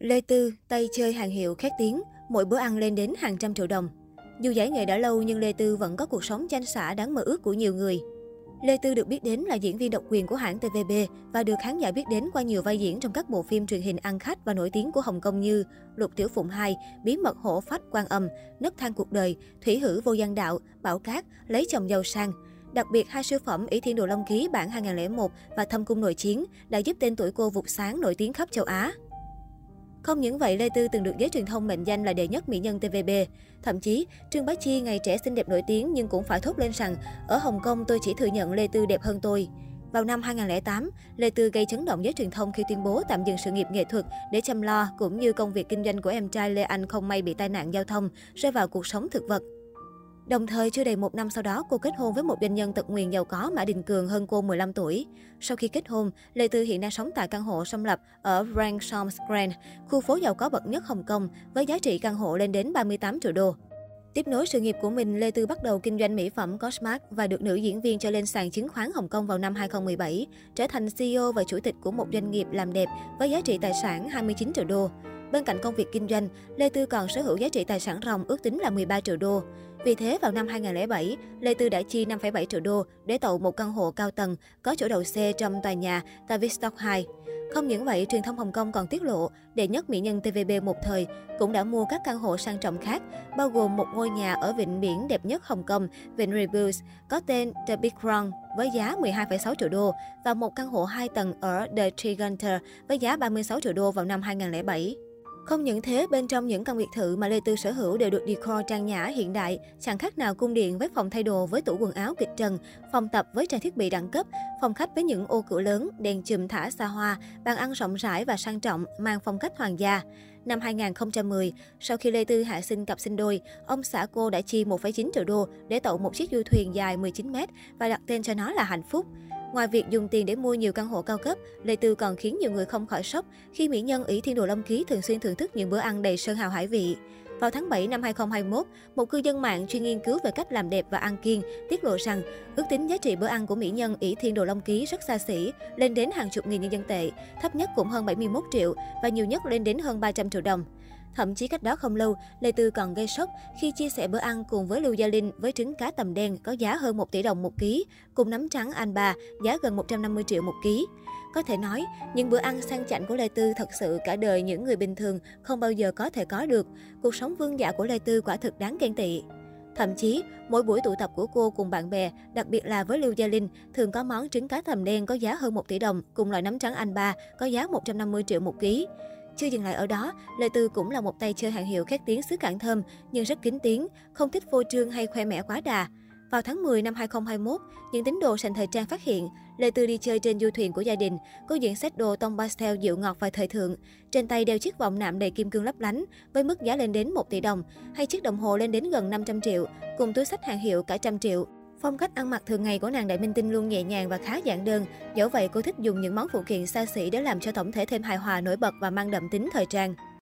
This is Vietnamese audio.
Lê Tư, tay chơi hàng hiệu khét tiếng, mỗi bữa ăn lên đến hàng trăm triệu đồng. Dù giải nghệ đã lâu nhưng Lê Tư vẫn có cuộc sống chanh xả đáng mơ ước của nhiều người. Lê Tư được biết đến là diễn viên độc quyền của hãng TVB và được khán giả biết đến qua nhiều vai diễn trong các bộ phim truyền hình ăn khách và nổi tiếng của Hồng Kông như Lục Tiểu Phụng 2, Bí mật hổ phách quan âm, Nấc thang cuộc đời, Thủy hử vô gian đạo, Bảo cát, Lấy chồng giàu sang. Đặc biệt, hai siêu phẩm Ý Thiên Đồ Long Ký bản 2001 và Thâm Cung Nội Chiến đã giúp tên tuổi cô vụt sáng nổi tiếng khắp châu Á. Không những vậy, Lê Tư từng được giới truyền thông mệnh danh là đệ nhất mỹ nhân TVB. Thậm chí, Trương Bá Chi ngày trẻ xinh đẹp nổi tiếng nhưng cũng phải thốt lên rằng ở Hồng Kông tôi chỉ thừa nhận Lê Tư đẹp hơn tôi. Vào năm 2008, Lê Tư gây chấn động giới truyền thông khi tuyên bố tạm dừng sự nghiệp nghệ thuật để chăm lo cũng như công việc kinh doanh của em trai Lê Anh không may bị tai nạn giao thông, rơi vào cuộc sống thực vật. Đồng thời, chưa đầy một năm sau đó, cô kết hôn với một doanh nhân tật nguyền giàu có Mã Đình Cường hơn cô 15 tuổi. Sau khi kết hôn, Lê Tư hiện đang sống tại căn hộ song lập ở Ransom Grand, khu phố giàu có bậc nhất Hồng Kông, với giá trị căn hộ lên đến 38 triệu đô. Tiếp nối sự nghiệp của mình, Lê Tư bắt đầu kinh doanh mỹ phẩm Cosmark và được nữ diễn viên cho lên sàn chứng khoán Hồng Kông vào năm 2017, trở thành CEO và chủ tịch của một doanh nghiệp làm đẹp với giá trị tài sản 29 triệu đô. Bên cạnh công việc kinh doanh, Lê Tư còn sở hữu giá trị tài sản ròng ước tính là 13 triệu đô. Vì thế, vào năm 2007, Lê Tư đã chi 5,7 triệu đô để tậu một căn hộ cao tầng có chỗ đậu xe trong tòa nhà Tavistock 2. Không những vậy, truyền thông Hồng Kông còn tiết lộ, đệ nhất mỹ nhân TVB một thời cũng đã mua các căn hộ sang trọng khác, bao gồm một ngôi nhà ở vịnh biển đẹp nhất Hồng Kông, vịnh Rebus, có tên The Big Run với giá 12,6 triệu đô và một căn hộ 2 tầng ở The Trigunter với giá 36 triệu đô vào năm 2007. Không những thế, bên trong những căn biệt thự mà Lê Tư sở hữu đều được decor trang nhã hiện đại, chẳng khác nào cung điện với phòng thay đồ với tủ quần áo kịch trần, phòng tập với trang thiết bị đẳng cấp, phòng khách với những ô cửa lớn, đèn chùm thả xa hoa, bàn ăn rộng rãi và sang trọng, mang phong cách hoàng gia. Năm 2010, sau khi Lê Tư hạ sinh cặp sinh đôi, ông xã cô đã chi 1,9 triệu đô để tậu một chiếc du thuyền dài 19 mét và đặt tên cho nó là Hạnh Phúc. Ngoài việc dùng tiền để mua nhiều căn hộ cao cấp, Lê Tư còn khiến nhiều người không khỏi sốc khi mỹ nhân ỷ Thiên Đồ Long Ký thường xuyên thưởng thức những bữa ăn đầy sơn hào hải vị. Vào tháng 7 năm 2021, một cư dân mạng chuyên nghiên cứu về cách làm đẹp và ăn kiêng tiết lộ rằng ước tính giá trị bữa ăn của mỹ nhân ỷ Thiên Đồ Long Ký rất xa xỉ, lên đến hàng chục nghìn nhân dân tệ, thấp nhất cũng hơn 71 triệu và nhiều nhất lên đến hơn 300 triệu đồng. Thậm chí cách đó không lâu, Lê Tư còn gây sốc khi chia sẻ bữa ăn cùng với Lưu Gia Linh với trứng cá tầm đen có giá hơn 1 tỷ đồng một ký, cùng nấm trắng anh bà giá gần 150 triệu một ký. Có thể nói, những bữa ăn sang chảnh của Lê Tư thật sự cả đời những người bình thường không bao giờ có thể có được. Cuộc sống vương giả của Lê Tư quả thực đáng ghen tị. Thậm chí, mỗi buổi tụ tập của cô cùng bạn bè, đặc biệt là với Lưu Gia Linh, thường có món trứng cá thầm đen có giá hơn 1 tỷ đồng, cùng loại nấm trắng anh ba có giá 150 triệu một ký. Chưa dừng lại ở đó, Lê Tư cũng là một tay chơi hàng hiệu khét tiếng xứ Cảng Thơm, nhưng rất kín tiếng, không thích phô trương hay khoe mẽ quá đà. Vào tháng 10 năm 2021, những tín đồ sành thời trang phát hiện Lê Tư đi chơi trên du thuyền của gia đình, có diện set đồ tông pastel dịu ngọt và thời thượng. Trên tay đeo chiếc vòng nạm đầy kim cương lấp lánh với mức giá lên đến 1 tỷ đồng, hay chiếc đồng hồ lên đến gần 500 triệu, cùng túi sách hàng hiệu cả trăm triệu. Phong cách ăn mặc thường ngày của nàng đại minh tinh luôn nhẹ nhàng và khá giản đơn. Dẫu vậy, cô thích dùng những món phụ kiện xa xỉ để làm cho tổng thể thêm hài hòa nổi bật và mang đậm tính thời trang.